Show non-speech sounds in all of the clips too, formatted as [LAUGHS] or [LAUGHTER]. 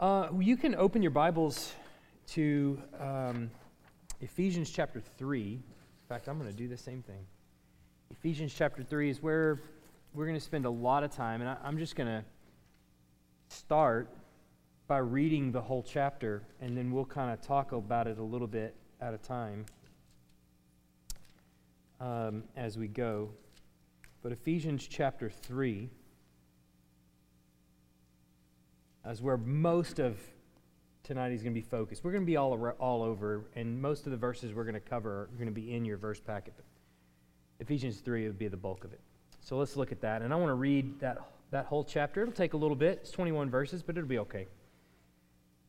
Uh, you can open your Bibles to um, Ephesians chapter 3. In fact, I'm going to do the same thing. Ephesians chapter 3 is where we're going to spend a lot of time, and I, I'm just going to start by reading the whole chapter, and then we'll kind of talk about it a little bit at a time um, as we go. But Ephesians chapter 3. Is where most of tonight is going to be focused. We're going to be all, all over, and most of the verses we're going to cover are going to be in your verse packet. But Ephesians 3 would be the bulk of it. So let's look at that. And I want to read that, that whole chapter. It'll take a little bit. It's 21 verses, but it'll be okay.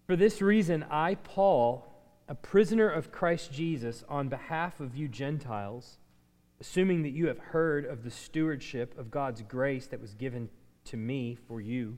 For this reason, I, Paul, a prisoner of Christ Jesus, on behalf of you Gentiles, assuming that you have heard of the stewardship of God's grace that was given to me for you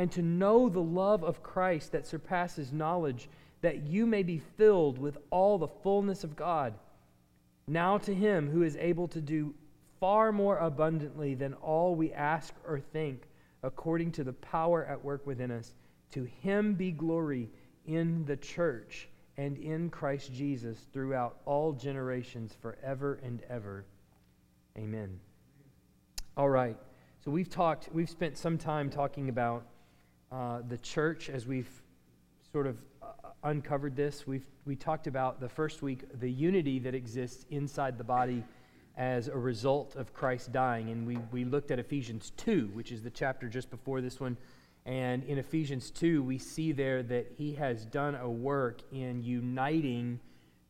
and to know the love of Christ that surpasses knowledge, that you may be filled with all the fullness of God. Now to him who is able to do far more abundantly than all we ask or think, according to the power at work within us, to him be glory in the church and in Christ Jesus throughout all generations, forever and ever. Amen. All right. So we've talked, we've spent some time talking about uh, the church, as we've sort of uh, uncovered this, we've we talked about the first week the unity that exists inside the body as a result of Christ dying. And we, we looked at Ephesians 2, which is the chapter just before this one. And in Ephesians 2, we see there that he has done a work in uniting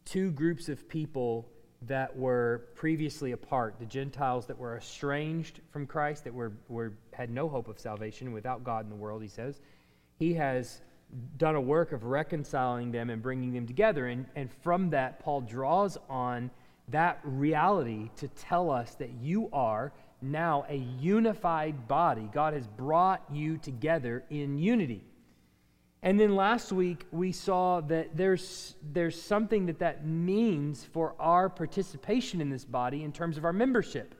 two groups of people that were previously apart the Gentiles that were estranged from Christ, that were, were, had no hope of salvation without God in the world, he says. He has done a work of reconciling them and bringing them together. And, and from that, Paul draws on that reality to tell us that you are now a unified body. God has brought you together in unity. And then last week, we saw that there's, there's something that that means for our participation in this body in terms of our membership.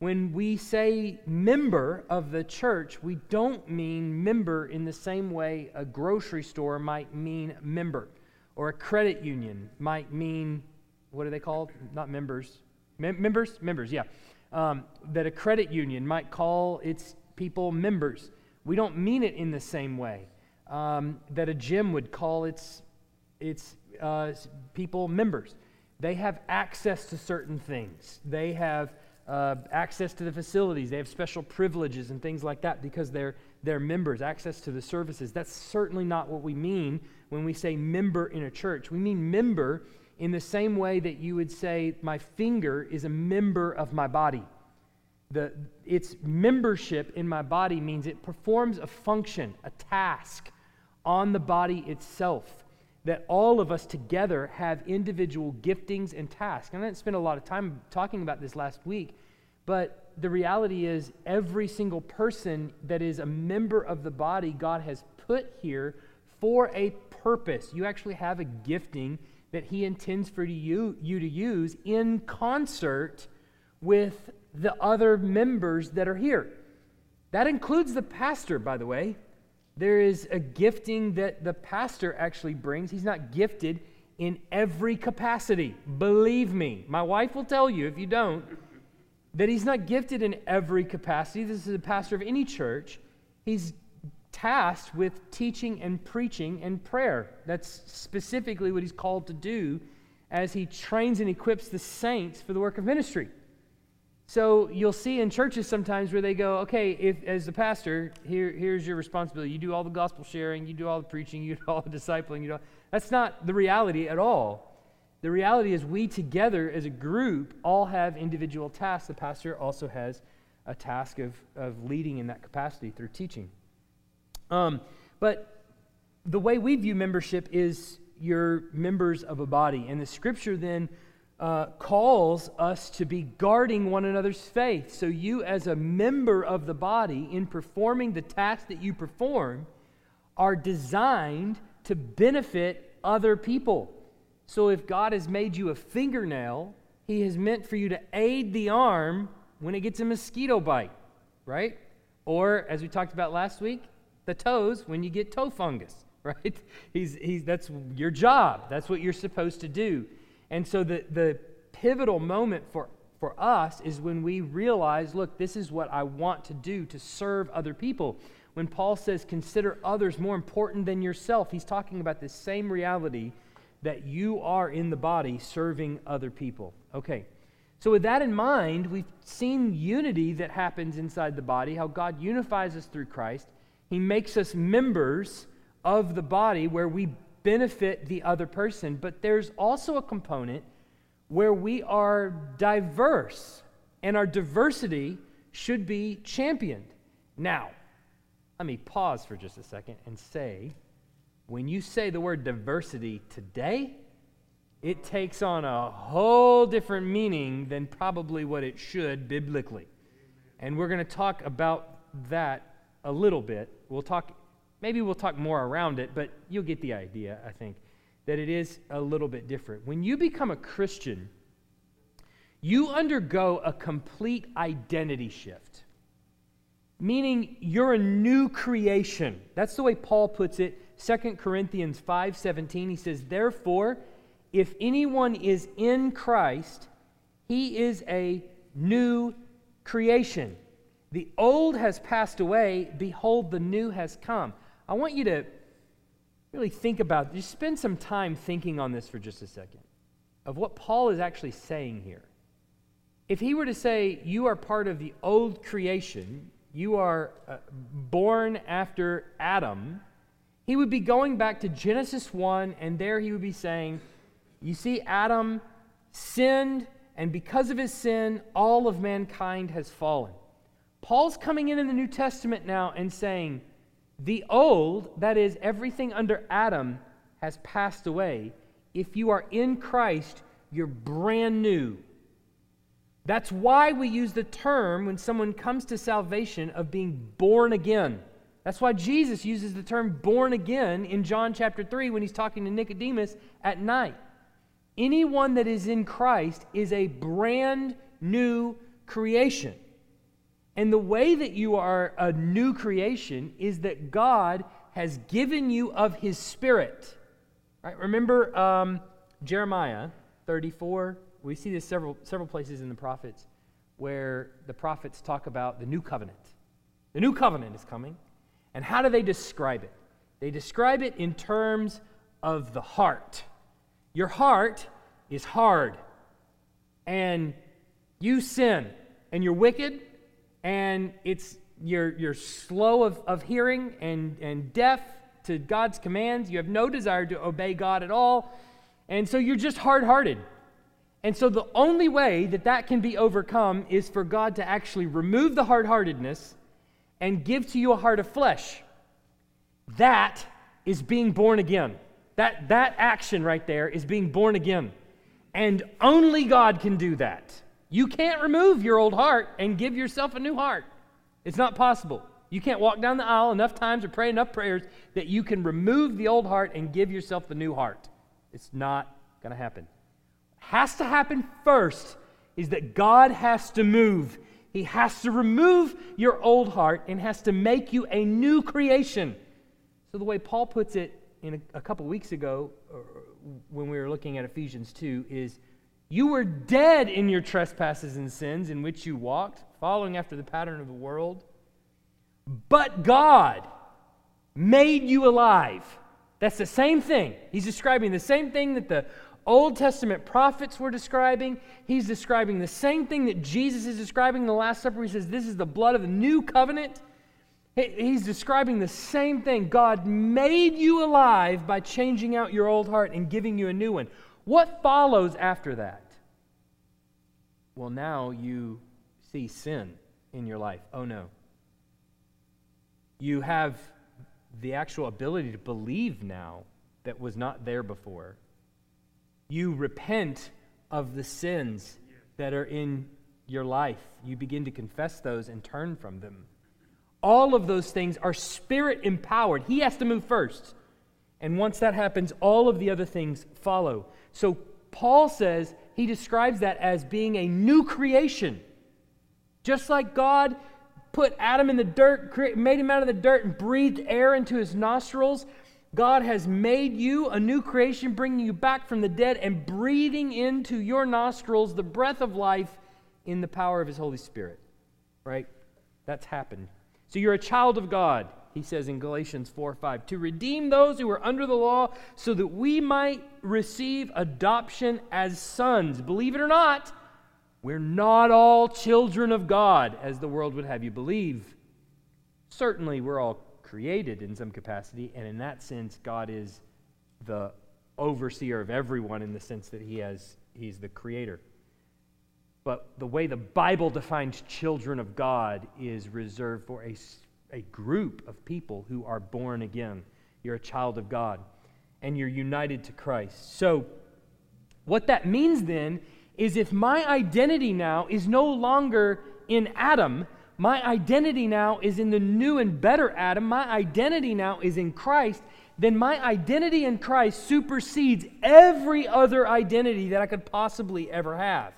When we say member of the church, we don't mean member in the same way a grocery store might mean member, or a credit union might mean, what are they called? Not members. Mem- members? Members, yeah. Um, that a credit union might call its people members. We don't mean it in the same way um, that a gym would call its, its uh, people members. They have access to certain things. They have uh, access to the facilities. They have special privileges and things like that because they're, they're members, access to the services. That's certainly not what we mean when we say member in a church. We mean member in the same way that you would say, My finger is a member of my body. The, its membership in my body means it performs a function, a task on the body itself. That all of us together have individual giftings and tasks. And I didn't spend a lot of time talking about this last week, but the reality is every single person that is a member of the body, God has put here for a purpose. You actually have a gifting that He intends for you, you to use in concert with the other members that are here. That includes the pastor, by the way. There is a gifting that the pastor actually brings. He's not gifted in every capacity. Believe me. My wife will tell you, if you don't, that he's not gifted in every capacity. This is a pastor of any church. He's tasked with teaching and preaching and prayer. That's specifically what he's called to do as he trains and equips the saints for the work of ministry. So you'll see in churches sometimes where they go, okay, if as the pastor, here, here's your responsibility. You do all the gospel sharing, you do all the preaching, you do all the discipling. You do all... That's not the reality at all. The reality is we together as a group all have individual tasks. The pastor also has a task of, of leading in that capacity through teaching. Um, but the way we view membership is you're members of a body. And the scripture then uh, calls us to be guarding one another's faith. So, you, as a member of the body, in performing the task that you perform, are designed to benefit other people. So, if God has made you a fingernail, He has meant for you to aid the arm when it gets a mosquito bite, right? Or, as we talked about last week, the toes when you get toe fungus, [LAUGHS] right? He's, he's, that's your job. That's what you're supposed to do. And so the, the pivotal moment for, for us is when we realize look, this is what I want to do to serve other people. When Paul says, consider others more important than yourself, he's talking about this same reality that you are in the body serving other people. Okay, so with that in mind, we've seen unity that happens inside the body, how God unifies us through Christ. He makes us members of the body where we benefit the other person, but there's also a component where we are diverse, and our diversity should be championed. Now, let me pause for just a second and say when you say the word diversity today, it takes on a whole different meaning than probably what it should biblically. And we're going to talk about that a little bit. We'll talk Maybe we'll talk more around it, but you'll get the idea, I think, that it is a little bit different. When you become a Christian, you undergo a complete identity shift, meaning you're a new creation. That's the way Paul puts it. 2 Corinthians 5:17 he says therefore if anyone is in Christ he is a new creation the old has passed away behold the new has come I want you to really think about, just spend some time thinking on this for just a second, of what Paul is actually saying here. If he were to say, You are part of the old creation, you are uh, born after Adam, he would be going back to Genesis 1, and there he would be saying, You see, Adam sinned, and because of his sin, all of mankind has fallen. Paul's coming in in the New Testament now and saying, the old, that is, everything under Adam, has passed away. If you are in Christ, you're brand new. That's why we use the term when someone comes to salvation of being born again. That's why Jesus uses the term born again in John chapter 3 when he's talking to Nicodemus at night. Anyone that is in Christ is a brand new creation. And the way that you are a new creation is that God has given you of his spirit. Right? Remember um, Jeremiah 34? We see this several, several places in the prophets where the prophets talk about the new covenant. The new covenant is coming. And how do they describe it? They describe it in terms of the heart. Your heart is hard, and you sin, and you're wicked, and it's you're, you're slow of, of hearing and, and deaf to God's commands. You have no desire to obey God at all. And so you're just hard hearted. And so the only way that that can be overcome is for God to actually remove the hard heartedness and give to you a heart of flesh. That is being born again. That, that action right there is being born again. And only God can do that. You can't remove your old heart and give yourself a new heart. It's not possible. You can't walk down the aisle enough times or pray enough prayers that you can remove the old heart and give yourself the new heart. It's not going to happen. Has to happen first is that God has to move. He has to remove your old heart and has to make you a new creation. So, the way Paul puts it in a, a couple weeks ago, uh, when we were looking at Ephesians 2, is you were dead in your trespasses and sins in which you walked, following after the pattern of the world. But God made you alive. That's the same thing. He's describing the same thing that the Old Testament prophets were describing. He's describing the same thing that Jesus is describing in the Last Supper. He says, This is the blood of the new covenant. He's describing the same thing. God made you alive by changing out your old heart and giving you a new one. What follows after that? Well, now you see sin in your life. Oh no. You have the actual ability to believe now that was not there before. You repent of the sins that are in your life. You begin to confess those and turn from them. All of those things are spirit empowered. He has to move first. And once that happens, all of the other things follow. So Paul says he describes that as being a new creation. Just like God put Adam in the dirt, made him out of the dirt, and breathed air into his nostrils, God has made you a new creation, bringing you back from the dead and breathing into your nostrils the breath of life in the power of his Holy Spirit. Right? That's happened. So you're a child of God, he says in Galatians 4 5, to redeem those who are under the law so that we might receive adoption as sons. Believe it or not, we're not all children of God, as the world would have you believe. Certainly, we're all created in some capacity, and in that sense, God is the overseer of everyone in the sense that he has, he's the creator. But the way the Bible defines children of God is reserved for a, a group of people who are born again. You're a child of God, and you're united to Christ. So, what that means then is if my identity now is no longer in Adam, my identity now is in the new and better Adam, my identity now is in Christ, then my identity in Christ supersedes every other identity that I could possibly ever have.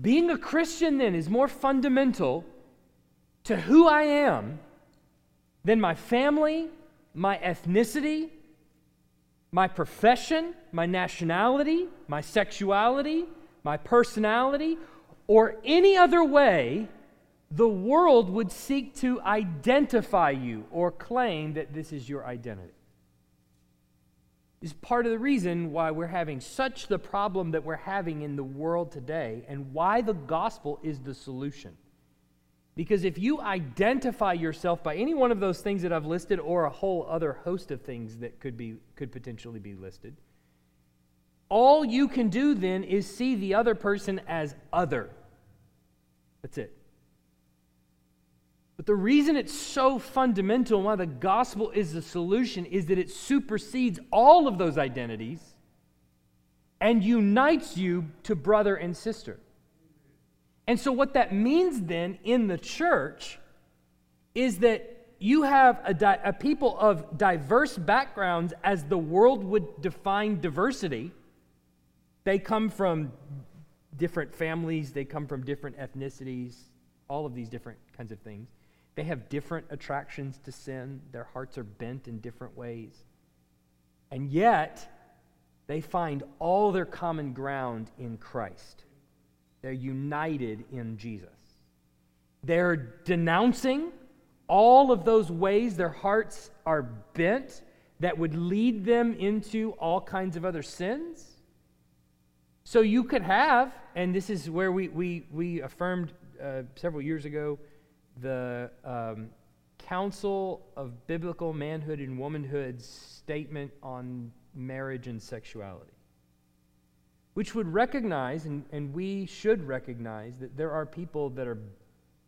Being a Christian then is more fundamental to who I am than my family, my ethnicity, my profession, my nationality, my sexuality, my personality, or any other way the world would seek to identify you or claim that this is your identity is part of the reason why we're having such the problem that we're having in the world today and why the gospel is the solution. Because if you identify yourself by any one of those things that I've listed or a whole other host of things that could be could potentially be listed, all you can do then is see the other person as other. That's it. But the reason it's so fundamental and why the gospel is the solution is that it supersedes all of those identities and unites you to brother and sister. And so, what that means then in the church is that you have a, di- a people of diverse backgrounds as the world would define diversity. They come from different families, they come from different ethnicities, all of these different kinds of things. They have different attractions to sin, their hearts are bent in different ways. And yet, they find all their common ground in Christ. They're united in Jesus. They're denouncing all of those ways their hearts are bent that would lead them into all kinds of other sins. So you could have, and this is where we, we, we affirmed uh, several years ago the um, Council of Biblical Manhood and Womanhood's statement on marriage and sexuality, which would recognize, and, and we should recognize, that there are people that are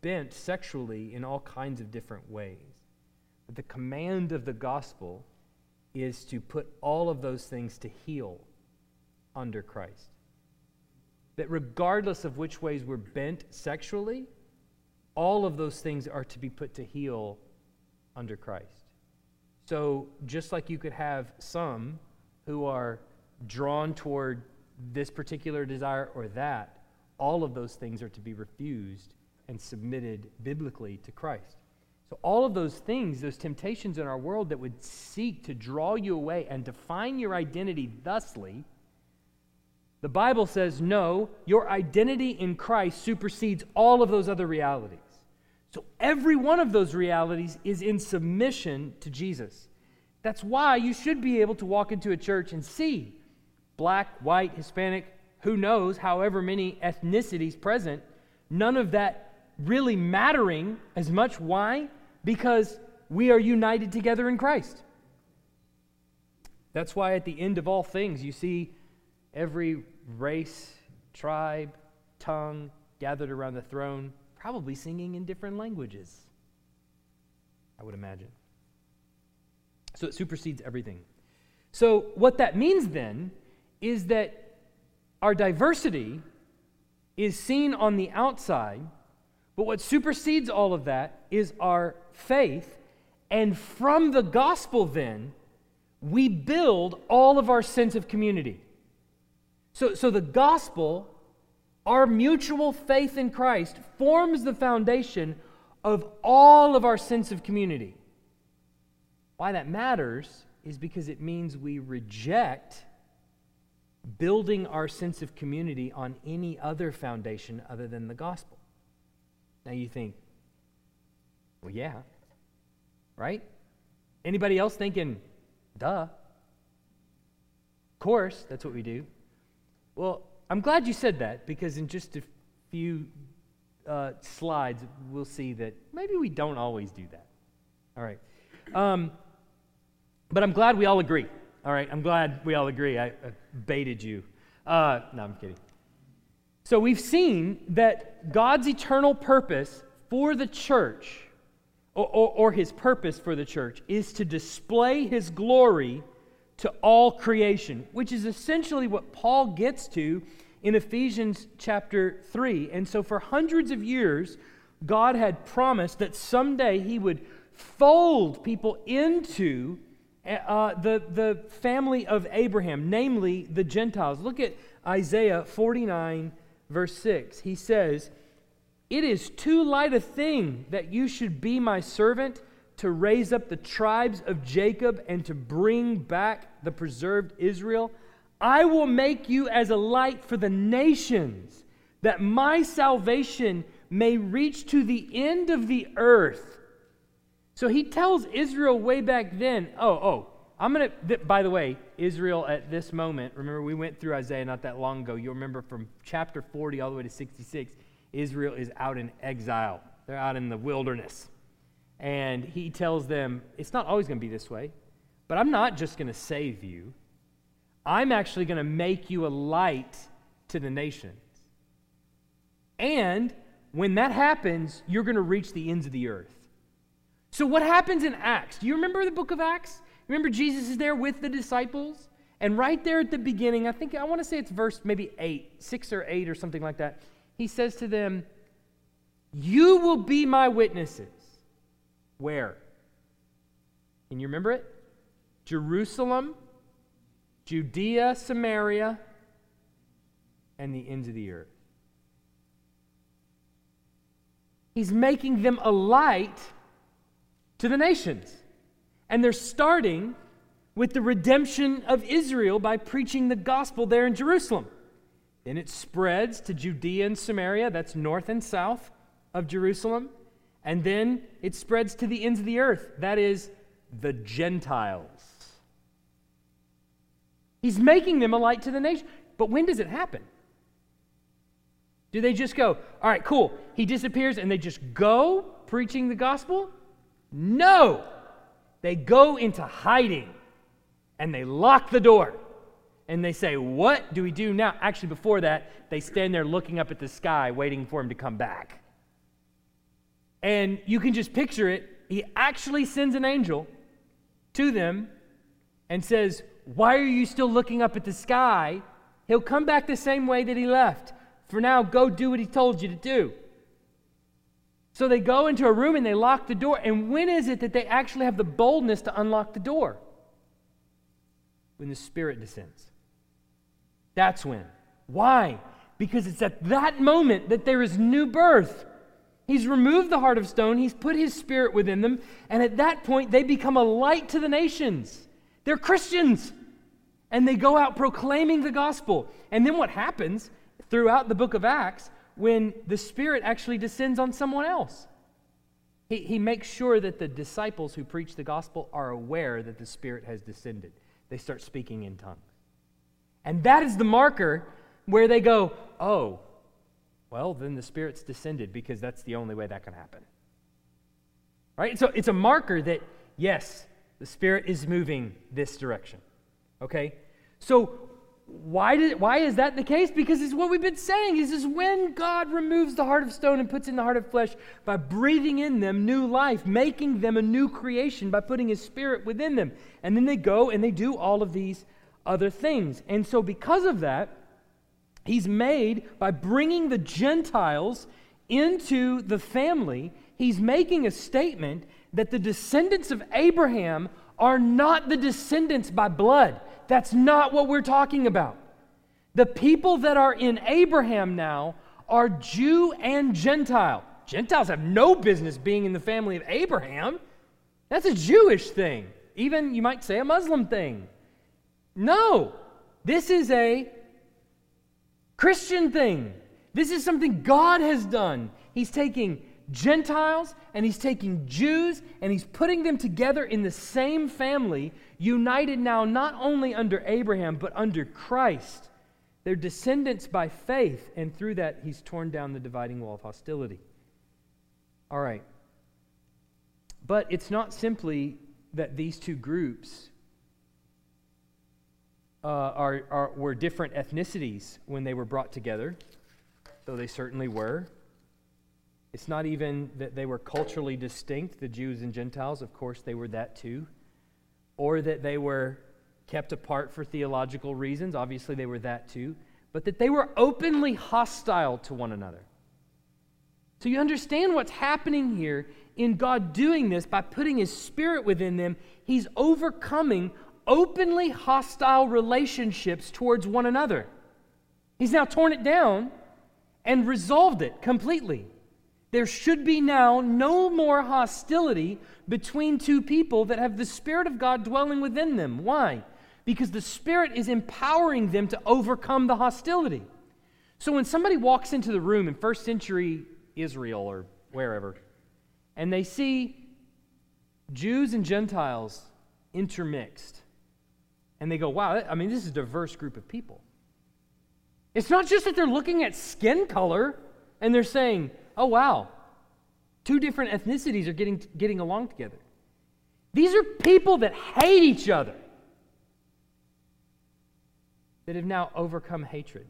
bent sexually in all kinds of different ways. But the command of the gospel is to put all of those things to heel under Christ. That regardless of which ways we're bent sexually, all of those things are to be put to heel under Christ. So, just like you could have some who are drawn toward this particular desire or that, all of those things are to be refused and submitted biblically to Christ. So, all of those things, those temptations in our world that would seek to draw you away and define your identity thusly, the Bible says, no, your identity in Christ supersedes all of those other realities. So, every one of those realities is in submission to Jesus. That's why you should be able to walk into a church and see black, white, Hispanic, who knows, however many ethnicities present, none of that really mattering as much. Why? Because we are united together in Christ. That's why at the end of all things, you see every race, tribe, tongue gathered around the throne, probably singing in different languages, I would imagine. So it supersedes everything. So, what that means then is that our diversity is seen on the outside but what supersedes all of that is our faith. And from the gospel, then, we build all of our sense of community. So, so the gospel, our mutual faith in Christ, forms the foundation of all of our sense of community. Why that matters is because it means we reject building our sense of community on any other foundation other than the gospel. Now you think, well, yeah, right? Anybody else thinking, duh? Of course, that's what we do. Well, I'm glad you said that because in just a few uh, slides, we'll see that maybe we don't always do that. All right. Um, but I'm glad we all agree. All right. I'm glad we all agree. I, I baited you. Uh, no, I'm kidding. So we've seen that God's eternal purpose for the church, or, or, or, his purpose for the church, is to display his glory to all creation, which is essentially what Paul gets to in Ephesians chapter 3. And so for hundreds of years, God had promised that someday he would fold people into uh, the, the family of Abraham, namely the Gentiles. Look at Isaiah 49 verse 6. He says, It is too light a thing that you should be my servant to raise up the tribes of Jacob and to bring back the preserved Israel. I will make you as a light for the nations, that my salvation may reach to the end of the earth. So he tells Israel way back then, oh, oh, I'm going to, by the way, Israel at this moment, remember we went through Isaiah not that long ago. You'll remember from chapter 40 all the way to 66, Israel is out in exile. They're out in the wilderness. And he tells them, it's not always going to be this way, but I'm not just going to save you. I'm actually going to make you a light to the nations. And when that happens, you're going to reach the ends of the earth. So, what happens in Acts? Do you remember the book of Acts? Remember, Jesus is there with the disciples? And right there at the beginning, I think, I want to say it's verse maybe 8, 6 or 8 or something like that. He says to them, You will be my witnesses. Where? Can you remember it? Jerusalem, Judea, Samaria, and the ends of the earth. He's making them a light to the nations. And they're starting with the redemption of Israel by preaching the gospel there in Jerusalem. Then it spreads to Judea and Samaria, that's north and south of Jerusalem. And then it spreads to the ends of the earth, that is, the Gentiles. He's making them a light to the nation. But when does it happen? Do they just go, all right, cool, he disappears, and they just go preaching the gospel? No! They go into hiding and they lock the door. And they say, What do we do now? Actually, before that, they stand there looking up at the sky, waiting for him to come back. And you can just picture it. He actually sends an angel to them and says, Why are you still looking up at the sky? He'll come back the same way that he left. For now, go do what he told you to do. So they go into a room and they lock the door. And when is it that they actually have the boldness to unlock the door? When the Spirit descends. That's when. Why? Because it's at that moment that there is new birth. He's removed the heart of stone, He's put His Spirit within them, and at that point, they become a light to the nations. They're Christians, and they go out proclaiming the gospel. And then what happens throughout the book of Acts when the Spirit actually descends on someone else? He, he makes sure that the disciples who preach the gospel are aware that the Spirit has descended. They start speaking in tongues. And that is the marker where they go, oh, well, then the Spirit's descended because that's the only way that can happen. Right? So it's a marker that, yes, the Spirit is moving this direction. Okay? So why, did, why is that the case? Because it's what we've been saying. Is is when God removes the heart of stone and puts in the heart of flesh by breathing in them new life, making them a new creation by putting His Spirit within them. And then they go and they do all of these other things. And so, because of that, He's made by bringing the Gentiles into the family, he's making a statement that the descendants of Abraham are not the descendants by blood. That's not what we're talking about. The people that are in Abraham now are Jew and Gentile. Gentiles have no business being in the family of Abraham. That's a Jewish thing. Even, you might say, a Muslim thing. No, this is a Christian thing. This is something God has done. He's taking Gentiles and he's taking Jews and he's putting them together in the same family, united now not only under Abraham, but under Christ. They're descendants by faith, and through that, he's torn down the dividing wall of hostility. All right. But it's not simply that these two groups uh, are, are, were different ethnicities when they were brought together, though they certainly were. It's not even that they were culturally distinct, the Jews and Gentiles, of course, they were that too. Or that they were kept apart for theological reasons, obviously, they were that too. But that they were openly hostile to one another. So you understand what's happening here in God doing this by putting His Spirit within them. He's overcoming openly hostile relationships towards one another. He's now torn it down and resolved it completely. There should be now no more hostility between two people that have the Spirit of God dwelling within them. Why? Because the Spirit is empowering them to overcome the hostility. So when somebody walks into the room in first century Israel or wherever, and they see Jews and Gentiles intermixed, and they go, wow, I mean, this is a diverse group of people. It's not just that they're looking at skin color and they're saying, oh, wow, two different ethnicities are getting, getting along together. These are people that hate each other, that have now overcome hatred.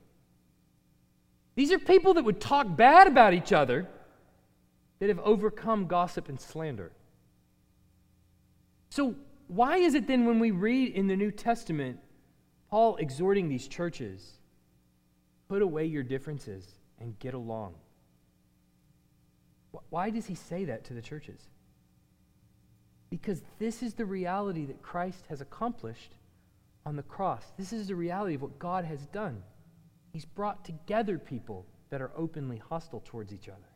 These are people that would talk bad about each other, that have overcome gossip and slander. So, why is it then when we read in the New Testament Paul exhorting these churches, put away your differences and get along? Why does he say that to the churches? Because this is the reality that Christ has accomplished on the cross. This is the reality of what God has done. He's brought together people that are openly hostile towards each other.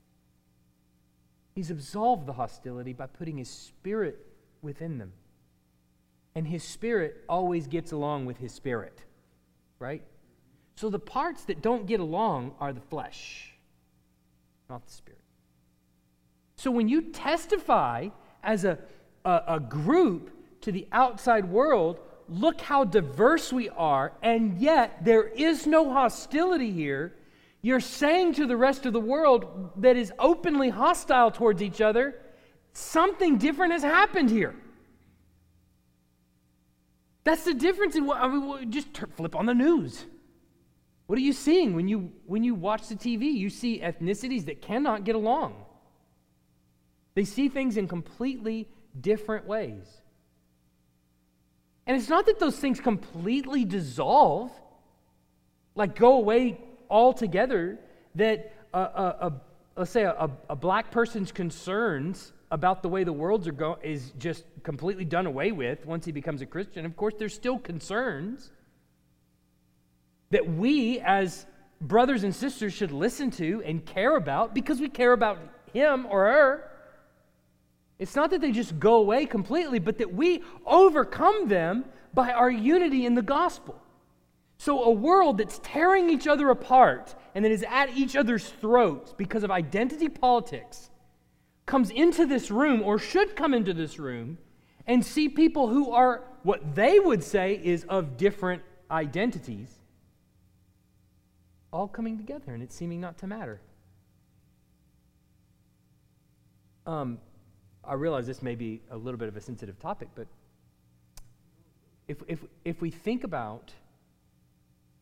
He's absolved the hostility by putting his spirit within them. And his spirit always gets along with his spirit, right? So the parts that don't get along are the flesh, not the spirit. So when you testify as a, a, a group to the outside world, look how diverse we are, and yet there is no hostility here. You're saying to the rest of the world that is openly hostile towards each other, Something different has happened here. That's the difference in what I mean, just flip on the news. What are you seeing when you when you watch the TV? You see ethnicities that cannot get along. They see things in completely different ways. And it's not that those things completely dissolve, like go away altogether, that a, a, a let's say a, a, black person's concerns about the way the world going is just completely done away with once he becomes a Christian. Of course, there's still concerns that we as brothers and sisters should listen to and care about because we care about him or her. It's not that they just go away completely, but that we overcome them by our unity in the gospel. So, a world that's tearing each other apart and that is at each other's throats because of identity politics comes into this room or should come into this room and see people who are what they would say is of different identities all coming together and it's seeming not to matter. Um, I realize this may be a little bit of a sensitive topic, but if, if, if we think about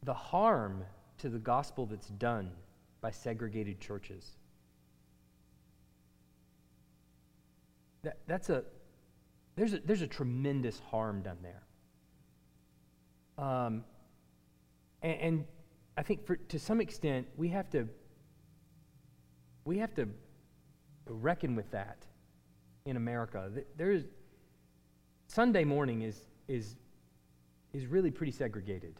the harm to the gospel that's done by segregated churches, that, that's a, there's, a, there's a tremendous harm done there. Um, and, and I think for, to some extent, we have to, we have to reckon with that in America. There's Sunday morning is is is really pretty segregated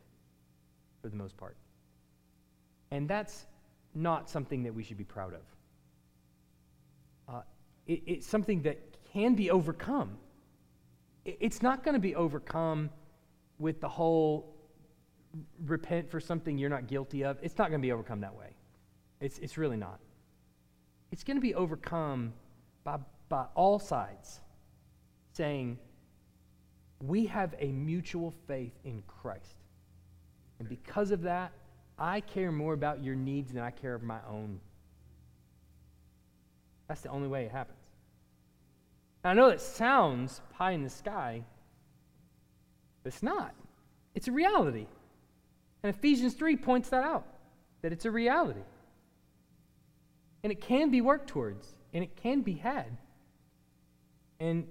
for the most part. And that's not something that we should be proud of. Uh, it, it's something that can be overcome. It's not going to be overcome with the whole repent for something you're not guilty of. It's not going to be overcome that way. It's, it's really not. It's going to be overcome by by all sides saying, We have a mutual faith in Christ. And because of that, I care more about your needs than I care of my own. That's the only way it happens. I know that sounds pie in the sky, but it's not. It's a reality. And Ephesians 3 points that out that it's a reality. And it can be worked towards, and it can be had. And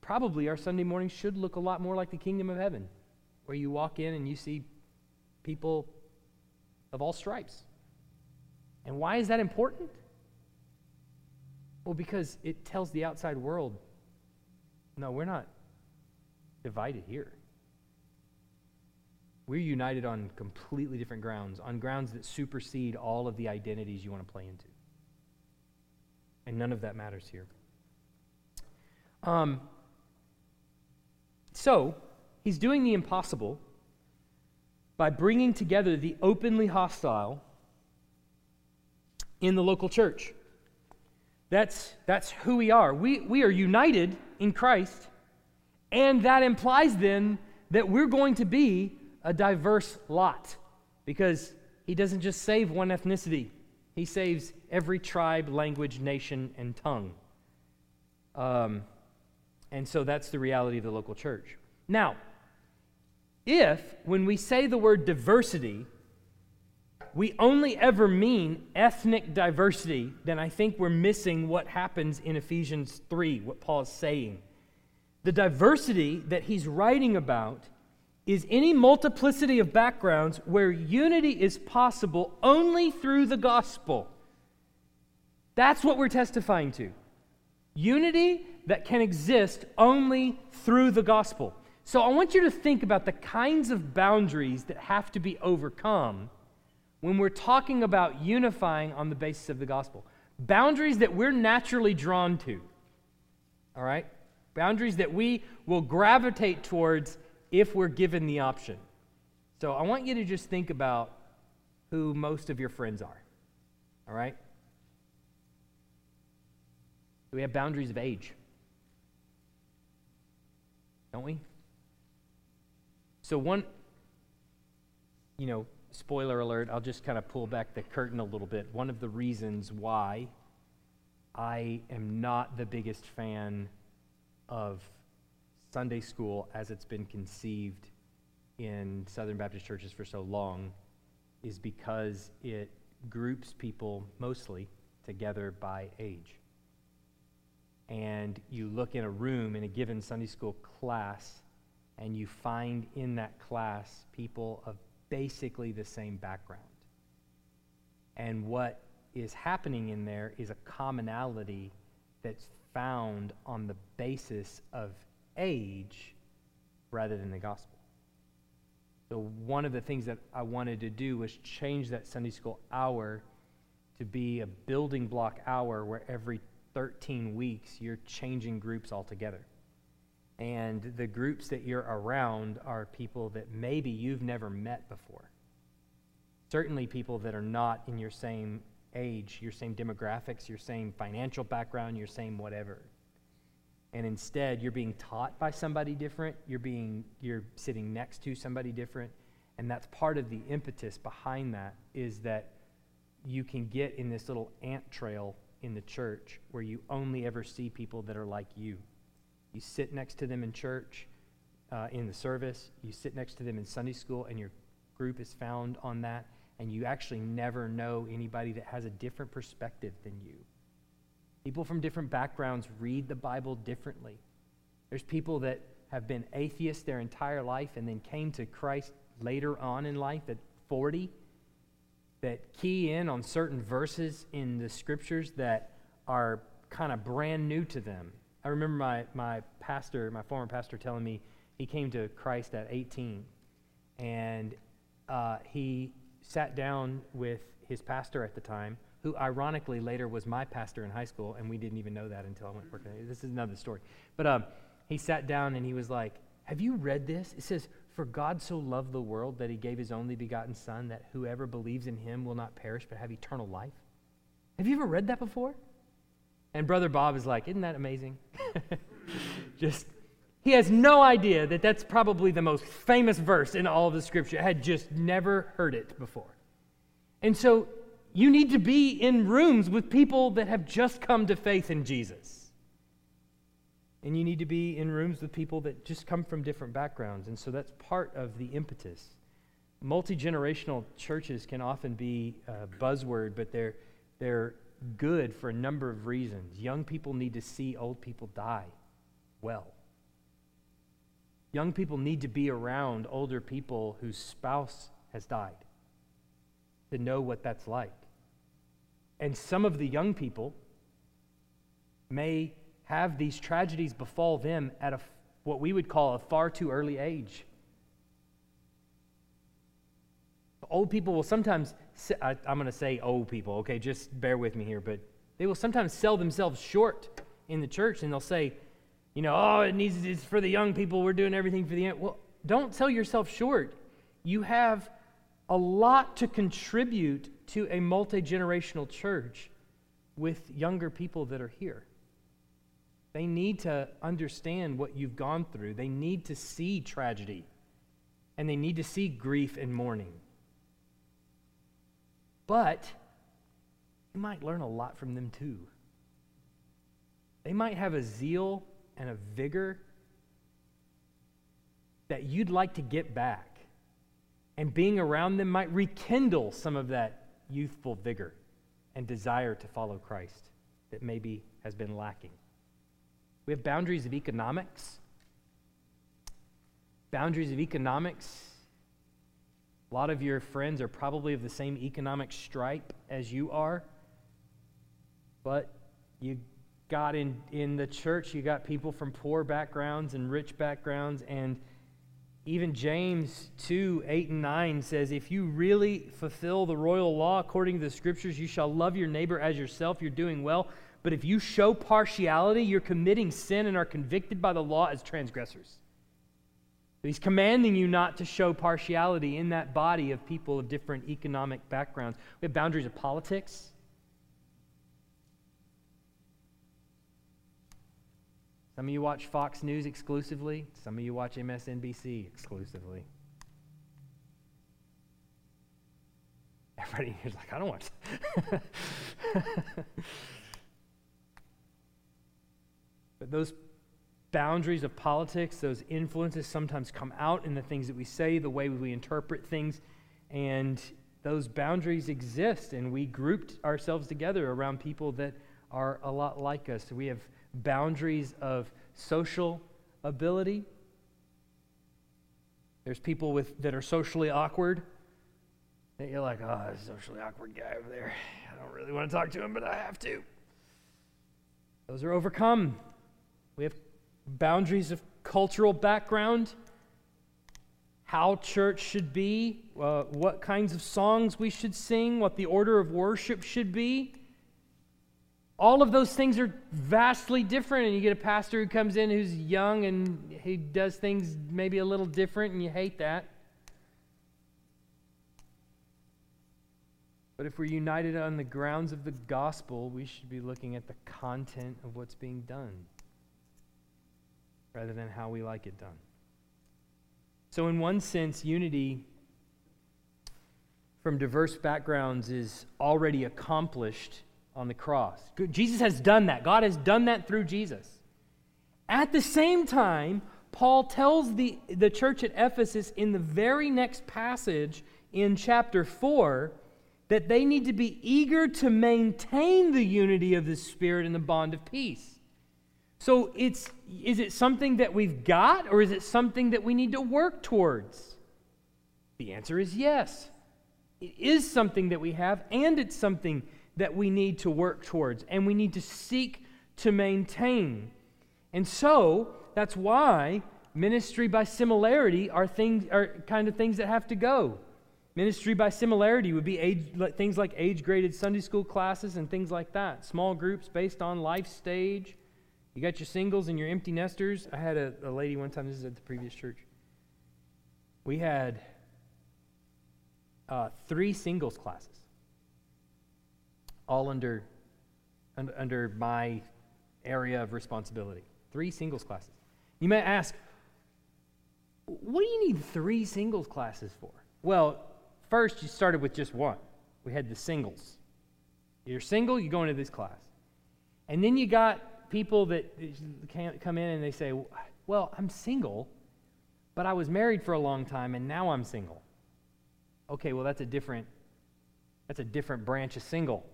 probably our Sunday mornings should look a lot more like the kingdom of heaven, where you walk in and you see people of all stripes. And why is that important? Well, because it tells the outside world no, we're not divided here. We're united on completely different grounds, on grounds that supersede all of the identities you want to play into. And none of that matters here. Um, so, he's doing the impossible by bringing together the openly hostile in the local church. That's, that's who we are. We, we are united in Christ, and that implies then that we're going to be a diverse lot because he doesn't just save one ethnicity, he saves every tribe, language, nation, and tongue. Um, and so that's the reality of the local church. Now, if, when we say the word diversity, we only ever mean ethnic diversity, then I think we're missing what happens in Ephesians 3, what Paul is saying. The diversity that he's writing about is any multiplicity of backgrounds where unity is possible only through the gospel. That's what we're testifying to. Unity that can exist only through the gospel. So I want you to think about the kinds of boundaries that have to be overcome when we're talking about unifying on the basis of the gospel. Boundaries that we're naturally drawn to. All right? Boundaries that we will gravitate towards if we're given the option. So I want you to just think about who most of your friends are. All right? We have boundaries of age don't we? So, one, you know, spoiler alert, I'll just kind of pull back the curtain a little bit. One of the reasons why I am not the biggest fan of Sunday school as it's been conceived in Southern Baptist churches for so long is because it groups people mostly together by age. And you look in a room in a given Sunday school class, and you find in that class people of basically the same background. And what is happening in there is a commonality that's found on the basis of age rather than the gospel. So, one of the things that I wanted to do was change that Sunday school hour to be a building block hour where every 13 weeks you're changing groups altogether. And the groups that you're around are people that maybe you've never met before. Certainly, people that are not in your same age, your same demographics, your same financial background, your same whatever. And instead, you're being taught by somebody different, you're, being, you're sitting next to somebody different. And that's part of the impetus behind that is that you can get in this little ant trail in the church where you only ever see people that are like you. You sit next to them in church, uh, in the service, you sit next to them in Sunday school, and your group is found on that and you actually never know anybody that has a different perspective than you. People from different backgrounds read the Bible differently. There's people that have been atheists their entire life and then came to Christ later on in life at 40 that key in on certain verses in the scriptures that are kind of brand new to them. I remember my, my pastor, my former pastor, telling me he came to Christ at 18 and uh, he sat down with his pastor at the time, who ironically later was my pastor in high school, and we didn't even know that until I went working. This is another story. But um, he sat down and he was like, Have you read this? It says, For God so loved the world that he gave his only begotten Son, that whoever believes in him will not perish but have eternal life. Have you ever read that before? And Brother Bob is like, Isn't that amazing? [LAUGHS] Just he has no idea that that's probably the most famous verse in all of the scripture. I had just never heard it before. And so you need to be in rooms with people that have just come to faith in Jesus. And you need to be in rooms with people that just come from different backgrounds. And so that's part of the impetus. Multi generational churches can often be a buzzword, but they're, they're good for a number of reasons. Young people need to see old people die well. Young people need to be around older people whose spouse has died to know what that's like. And some of the young people may have these tragedies befall them at a, what we would call a far too early age. Old people will sometimes, I, am going to say old people, okay, just bear with me here, but they will sometimes sell themselves short in the church and they'll say, you know, oh, it needs it's for the young people. We're doing everything for the young. Well, don't sell yourself short. You have a lot to contribute to a multi generational church with younger people that are here. They need to understand what you've gone through. They need to see tragedy, and they need to see grief and mourning. But you might learn a lot from them too. They might have a zeal and a vigor that you'd like to get back. And being around them might rekindle some of that youthful vigor and desire to follow Christ that maybe has been lacking. We have boundaries of economics. Boundaries of economics. A lot of your friends are probably of the same economic stripe as you are, but you got in, in the church, you got people from poor backgrounds and rich backgrounds. And even James 2 8 and 9 says, If you really fulfill the royal law according to the scriptures, you shall love your neighbor as yourself. You're doing well. But if you show partiality, you're committing sin and are convicted by the law as transgressors. He's commanding you not to show partiality in that body of people of different economic backgrounds. We have boundaries of politics. Some of you watch Fox News exclusively, some of you watch MSNBC exclusively. [LAUGHS] Everybody here's like, I don't watch. [LAUGHS] But those boundaries of politics, those influences sometimes come out in the things that we say, the way we interpret things, and those boundaries exist. And we grouped ourselves together around people that are a lot like us. We have boundaries of social ability. There's people with, that are socially awkward. That you're like, oh, socially awkward guy over there. I don't really want to talk to him, but I have to. Those are overcome. We have boundaries of cultural background, how church should be, uh, what kinds of songs we should sing, what the order of worship should be. All of those things are vastly different, and you get a pastor who comes in who's young and he does things maybe a little different, and you hate that. But if we're united on the grounds of the gospel, we should be looking at the content of what's being done rather than how we like it done. So, in one sense, unity from diverse backgrounds is already accomplished on the cross. Jesus has done that. God has done that through Jesus. At the same time, Paul tells the, the church at Ephesus in the very next passage in chapter 4 that they need to be eager to maintain the unity of the Spirit and the bond of peace. So it's is it something that we've got or is it something that we need to work towards? The answer is yes. It is something that we have and it's something that we need to work towards and we need to seek to maintain. And so that's why ministry by similarity are things are kind of things that have to go. Ministry by similarity would be age, things like age graded Sunday school classes and things like that. Small groups based on life stage you got your singles and your empty nesters. I had a, a lady one time, this is at the previous church. We had uh, three singles classes, all under, under, under my area of responsibility. Three singles classes. You may ask, what do you need three singles classes for? Well, first you started with just one. We had the singles. You're single, you go into this class. And then you got people that come in and they say, Well, I'm single, but I was married for a long time and now I'm single. Okay, well, that's a different. That's a different branch of single.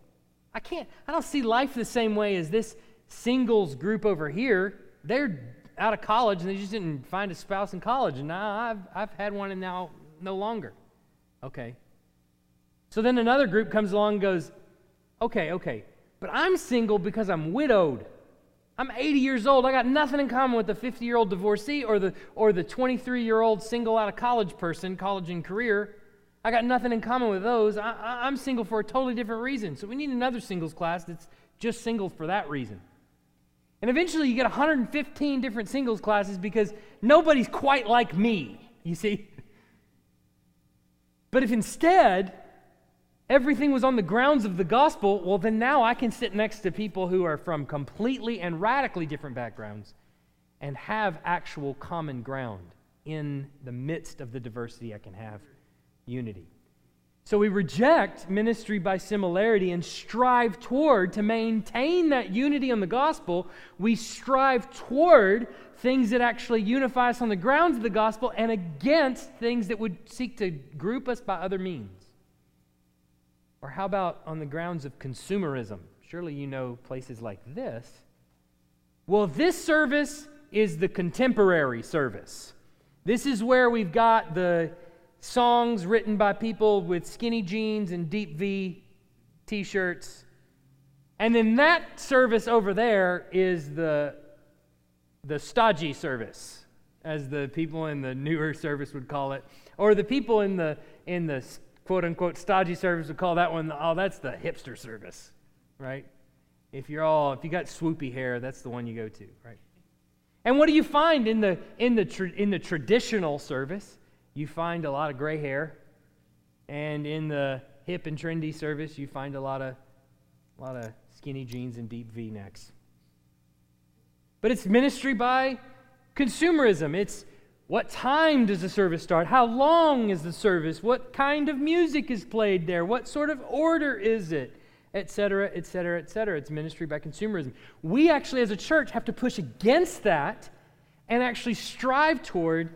I can't, I don't see life the same way as this singles group over here. They're out of college and they just didn't find a spouse in college. And now I've, I've had one and now no longer. Okay. So then another group comes along and goes, okay, okay, but I'm single because I'm widowed. I'm 80 years old. I got nothing in common with the 50 year old divorcee or the, or the 23 year old single out of college person, college and career. I got nothing in common with those. I, am single for a totally different reason. So we need another singles class that's just single for that reason. And eventually you get 115 different singles classes because nobody's quite like me, you see? But if instead everything was on the grounds of the gospel, well, then now I can sit next to people who are from completely and radically different backgrounds and have actual common ground in the midst of the diversity. I can have unity. So we reject ministry by similarity and strive toward to maintain that unity on the gospel. We strive toward things that actually unify us on the grounds of the gospel and against things that would seek to group us by other means. Or how about on the grounds of consumerism? Surely you know places like this. Well, this service is the contemporary service. This is where we've got the songs written by people with skinny jeans and deep V t shirts. And then that service over there is the, the stodgy service, as the people in the newer [LAUGHS] service would call it, or the people in the, in the quote unquote stodgy service would call that one, oh, that's the hipster service, right? If you're all, if you got swoopy hair, that's the one you go to, right? And what do you find in the, in the, tra- in the traditional service? You find a lot of gray hair. And in the hip and trendy service, you find a lot of, a lot of skinny jeans and deep v necks. But it's ministry by consumerism. It's what time does the service start? How long is the service? What kind of music is played there? What sort of order is it? et cetera, et cetera, et cetera. It's ministry by consumerism. We actually, as a church, have to push against that and actually strive toward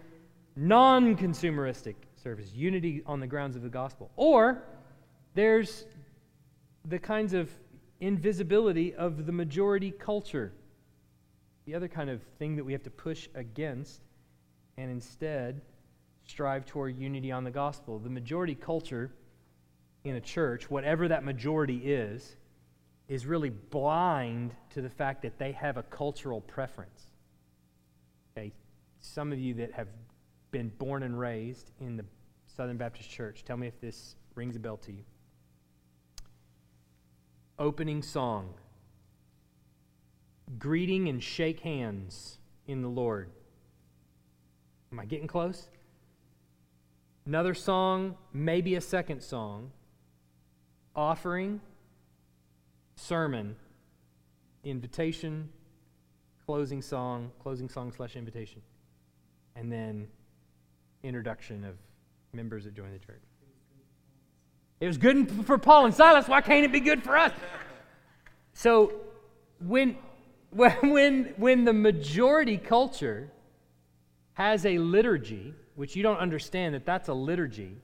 non consumeristic service, unity on the grounds of the gospel. Or there's the kinds of invisibility of the majority culture. The other kind of thing that we have to push against and instead strive toward unity on the gospel. The majority culture in a church, whatever that majority is, is really blind to the fact that they have a cultural preference. Okay, some of you that have been born and raised in the Southern Baptist Church, tell me if this rings a bell to you. Opening song, greeting and shake hands in the Lord. Am I getting close? Another song, maybe a second song offering, sermon, invitation, closing song, closing song slash invitation, and then introduction of members that join the church. It was good for Paul and Silas. Why can't it be good for us? So when [LAUGHS] when when the majority culture has a liturgy, which you don't understand that that's a liturgy,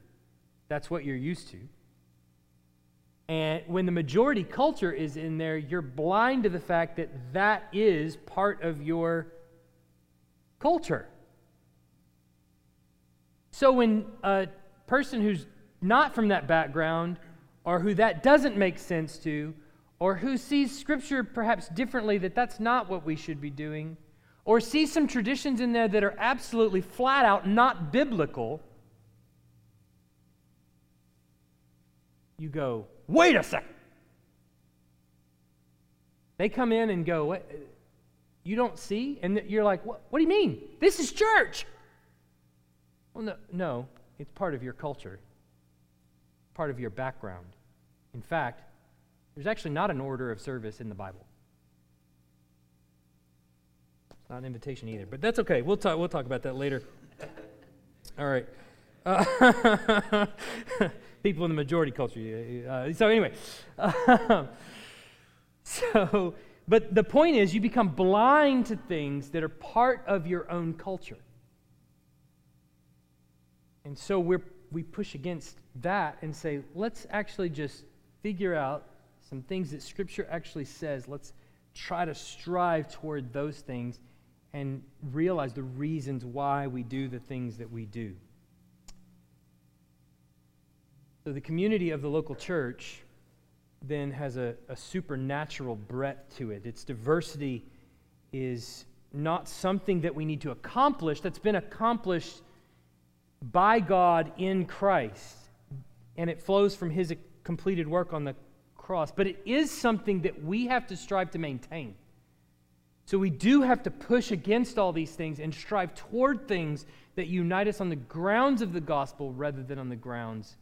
that's what you're used to. And when the majority culture is in there, you're blind to the fact that that is part of your culture. So when a person who's not from that background, or who that doesn't make sense to, or who sees Scripture perhaps differently, that that's not what we should be doing, or see some traditions in there that are absolutely flat out not biblical, you go, Wait a second. They come in and go, what? You don't see? And you're like, what, what do you mean? This is church. Well, no, no, it's part of your culture, part of your background. In fact, there's actually not an order of service in the Bible. Not an invitation either, but that's okay. We'll talk, we'll talk about that later. All right. Uh, [LAUGHS] people in the majority culture. Uh, so, anyway, [LAUGHS] so, but the point is, you become blind to things that are part of your own culture. And so we're, we push against that and say, let's actually just figure out some things that Scripture actually says. Let's try to strive toward those things and realize the reasons why we do the things that we do. So the community of the local church then has a, a supernatural breadth to it. Its diversity is not something that we need to accomplish, that's been accomplished by God in Christ. And it flows from his completed work on the cross. But it is something that we have to strive to maintain. So we do have to push against all these things and strive toward things that unite us on the grounds of the gospel rather than on the grounds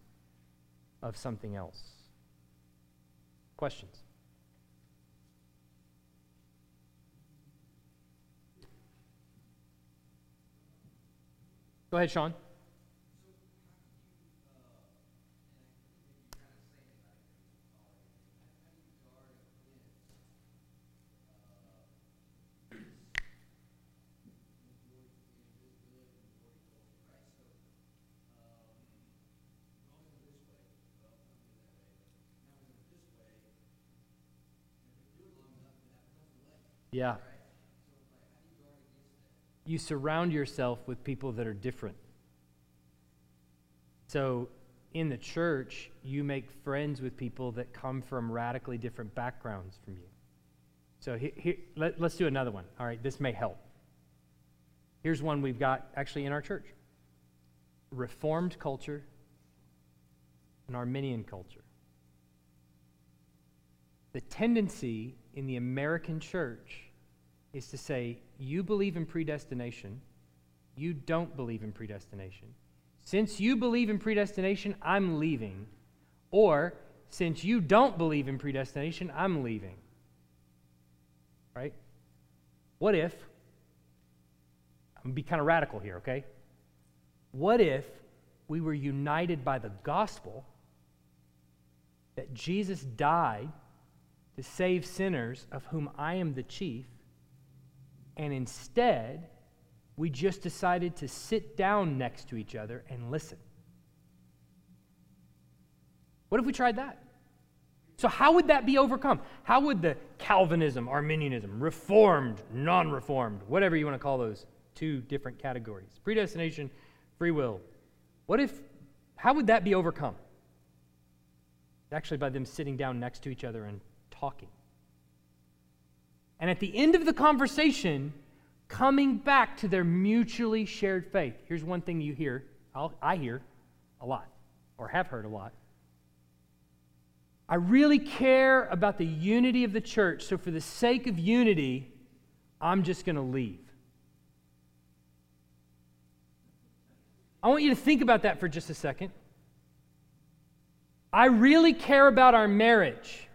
of something else. Questions? Go ahead, Sean. Yeah. You surround yourself with people that are different. So in the church, you make friends with people that come from radically different backgrounds from you. So let, let's do another one. All right, this may help. Here's one we've got actually in our church Reformed culture and Arminian culture. The tendency in the American church is to say, you believe in predestination, you don't believe in predestination. Since you believe in predestination, I'm leaving. Or, since you don't believe in predestination, I'm leaving. Right? What if, I'm going to be kind of radical here, okay? What if we were united by the gospel that Jesus died to save sinners, of whom I am the chief, and instead, we just decided to sit down next to each other and listen. What if we tried that? So, how would that be overcome? How would the Calvinism, Arminianism, Reformed, non Reformed, whatever you want to call those two different categories, predestination, free will, what if, how would that be overcome? Actually, by them sitting down next to each other and talking. And at the end of the conversation, coming back to their mutually shared faith. Here's one thing you hear, I'll, I hear a lot, or have heard a lot. I really care about the unity of the church, so for the sake of unity, I'm just going to leave. I want you to think about that for just a second. I really care about our marriage,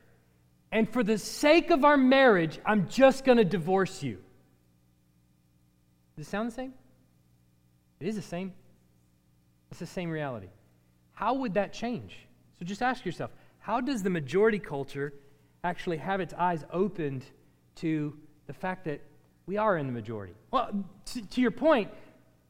and for the sake of our marriage, I'm just going to divorce you. Does it sound the same? It is the same. It's the same reality. How would that change? So just ask yourself how does the majority culture actually have its eyes opened to the fact that we are in the majority? Well, to, to your point,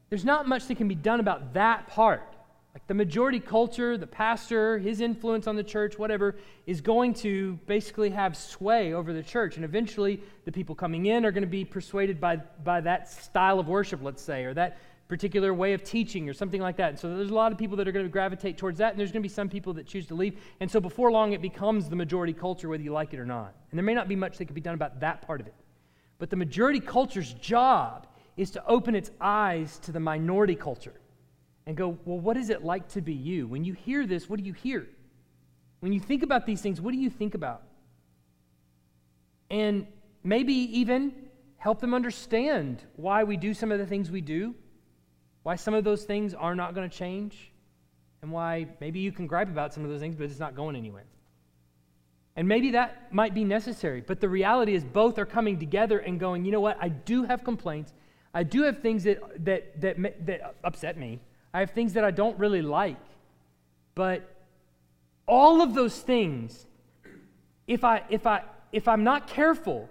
there's not much that can be done about that part. Like the majority culture, the pastor, his influence on the church, whatever, is going to basically have sway over the church. And eventually, the people coming in are going to be persuaded by, by that style of worship, let's say, or that particular way of teaching or something like that. And so there's a lot of people that are going to gravitate towards that, and there's going to be some people that choose to leave. And so before long, it becomes the majority culture, whether you like it or not. And there may not be much that can be done about that part of it. But the majority culture's job is to open its eyes to the minority culture and go, well, what is it like to be you? When you hear this, what do you hear? When you think about these things, what do you think about? And maybe even help them understand why we do some of the things we do why some of those things are not going to change, and why maybe you can gripe about some of those things, but it's not going anywhere. And maybe that might be necessary, but the reality is both are coming together and going, you know what, I do have complaints. I do have things that, that, that, that upset me. I have things that I don't really like. But all of those things, if, I, if, I, if I'm not careful,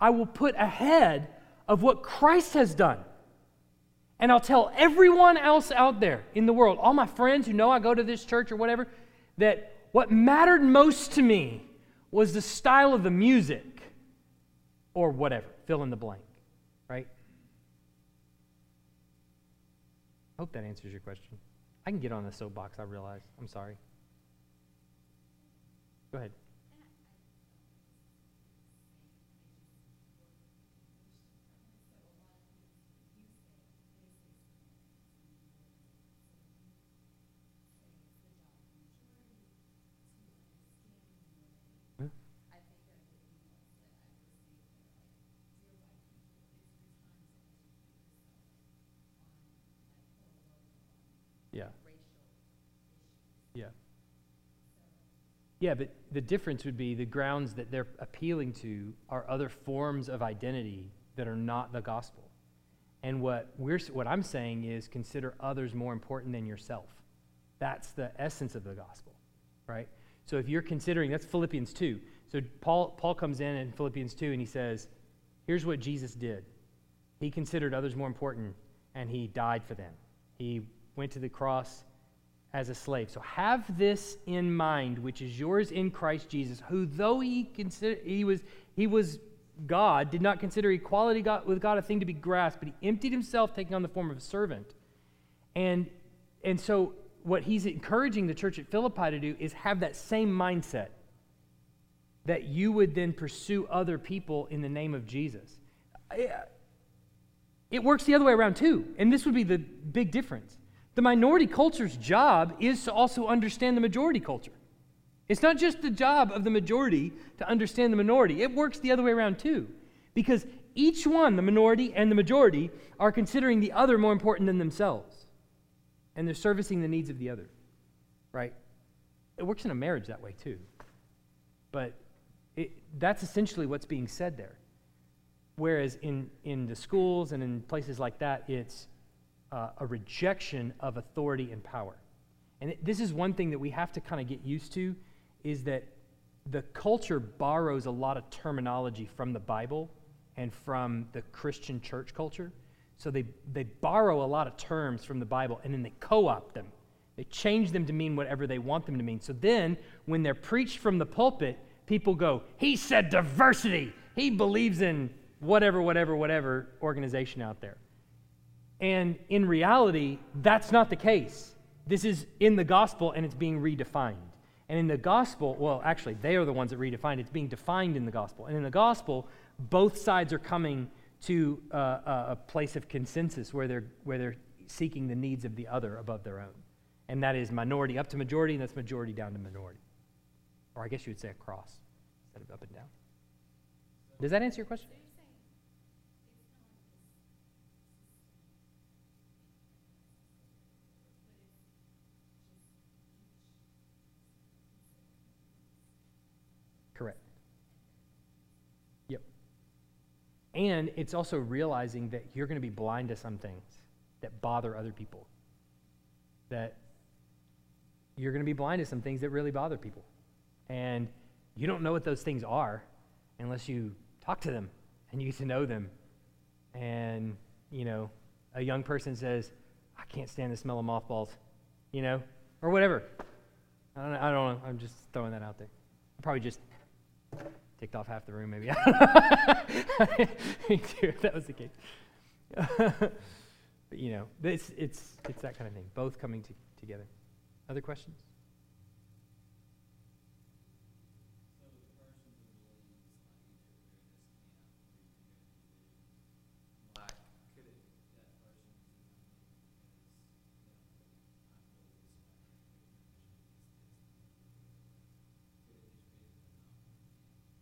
I will put ahead of what Christ has done. And I'll tell everyone else out there in the world, all my friends who know I go to this church or whatever, that what mattered most to me was the style of the music or whatever, fill in the blank, right? Hope that answers your question. I can get on the soapbox, I realize. I'm sorry. Go ahead. Yeah, Yeah, but the difference would be the grounds that they're appealing to are other forms of identity that are not the gospel. And what, we're, what I'm saying is consider others more important than yourself. That's the essence of the gospel, right? So if you're considering, that's Philippians 2. So Paul, Paul comes in in Philippians 2 and he says, here's what Jesus did. He considered others more important and he died for them. He went to the cross as a slave. So have this in mind, which is yours in Christ Jesus, who though he consider, he was he was God, did not consider equality God, with God a thing to be grasped, but he emptied himself, taking on the form of a servant. And and so what he's encouraging the church at Philippi to do is have that same mindset that you would then pursue other people in the name of Jesus. Uh, it works the other way around too, and this would be the big difference the minority culture's job is to also understand the majority culture. It's not just the job of the majority to understand the minority, it works the other way around too. Because each one, the minority and the majority, are considering the other more important than themselves. And they're servicing the needs of the other, right? It works in a marriage that way too. But it, that's essentially what's being said there. Whereas in, in the schools and in places like that, it's uh, a rejection of authority and power. And this is one thing that we have to kind of get used to is that the culture borrows a lot of terminology from the Bible and from the Christian church culture. So they, they borrow a lot of terms from the Bible and then they co opt them. They change them to mean whatever they want them to mean. So then, when they're preached from the pulpit, people go, He said diversity. He believes in whatever, whatever, whatever organization out there. And in reality, that's not the case. This is in the gospel and it's being redefined. And in the gospel, well, actually, they are the ones that redefine. It's being defined in the gospel. And in the gospel, both sides are coming to uh, a place of consensus where they're, where they're seeking the needs of the other above their own. And that is minority up to majority, and that's majority down to minority. Or I guess you would say across instead of up and down. Does that answer your question? And it's also realizing that you're going to be blind to some things that bother other people. That you're going to be blind to some things that really bother people. And you don't know what those things are unless you talk to them and you get to know them. And, you know, a young person says, I can't stand the smell of mothballs, you know, or whatever. I don't, I don't know. I'm just throwing that out there. I probably just ticked off half the room, maybe. Me too, if that was the case. [LAUGHS] but, you know, it's, it's, it's that kind of thing, both coming to, together. Other questions?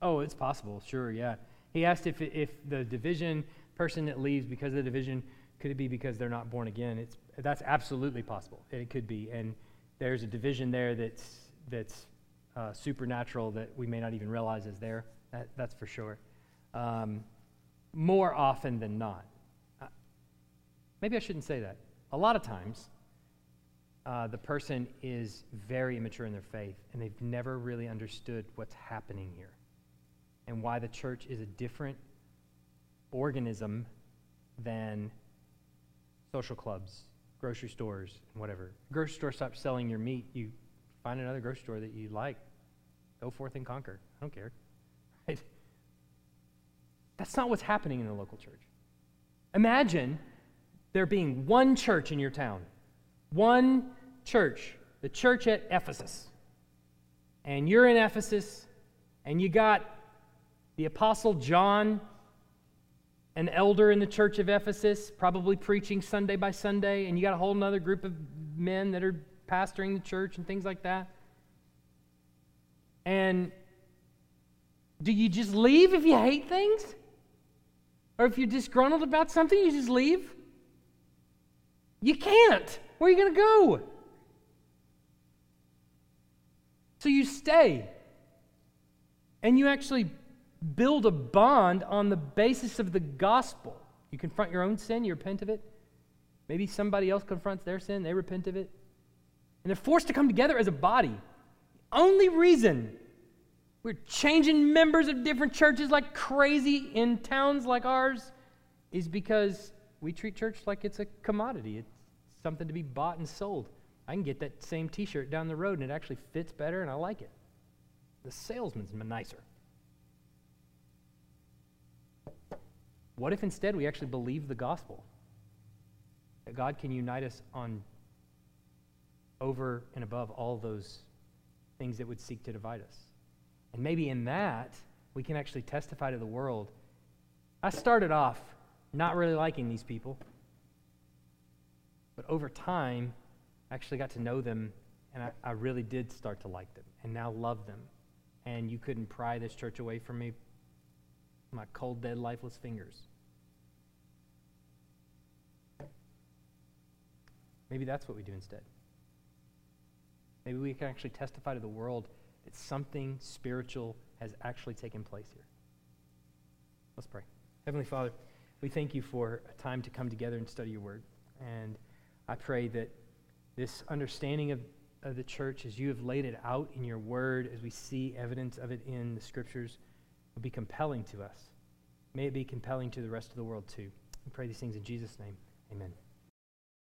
Oh, it's possible, sure, yeah. He asked if, if the division person that leaves because of the division, could it be because they're not born again? It's, that's absolutely possible. It could be. And there's a division there that's, that's uh, supernatural that we may not even realize is there. That, that's for sure. Um, more often than not. Uh, maybe I shouldn't say that. A lot of times, uh, the person is very immature in their faith and they've never really understood what's happening here and why the church is a different organism than social clubs grocery stores and whatever. Grocery store stops selling your meat, you find another grocery store that you like. Go forth and conquer. I don't care. [LAUGHS] Right? That's not what's happening in the local church. Imagine there being one church in your town, one church, the church at Ephesus. And you're in Ephesus, and you got the Apostle John an elder in the church of Ephesus, probably preaching Sunday by Sunday, and you got a whole other group of men that are pastoring the church and things like that. And do you just leave if you hate things? Or if you're disgruntled about something, you just leave? You can't. Where are you going to go? So you stay. And you actually build a bond on the basis of the gospel. You confront your own sin, you repent of it. Maybe somebody else confronts their sin, they repent of it. And they're forced to come together as a body. The only reason we're changing members of different churches like crazy in towns like ours is because we treat church like it's a commodity. It's something to be bought and sold. I can get that same t shirt down the road and it actually fits better and I like it. The salesman's nicer. What if instead we actually believe the gospel? That God can unite us on over and above all those things that would seek to divide us. And maybe in that, we can actually testify to the world. I started off not really liking these people, but over time, I actually got to know them, and I, I really did start to like them, and now love them. And you couldn't pry this church away from me, my cold, dead, lifeless fingers. Maybe that's what we do instead. Maybe we can actually testify to the world that something spiritual has actually taken place here. Let's pray. Heavenly Father, we thank you for a time to come together and study your word. And I pray that this understanding of of the church, as you have laid it out in your word, as we see evidence of it in the scriptures, will be compelling to us. May it be compelling to the rest of the world too. We pray these things in Jesus' name. Amen.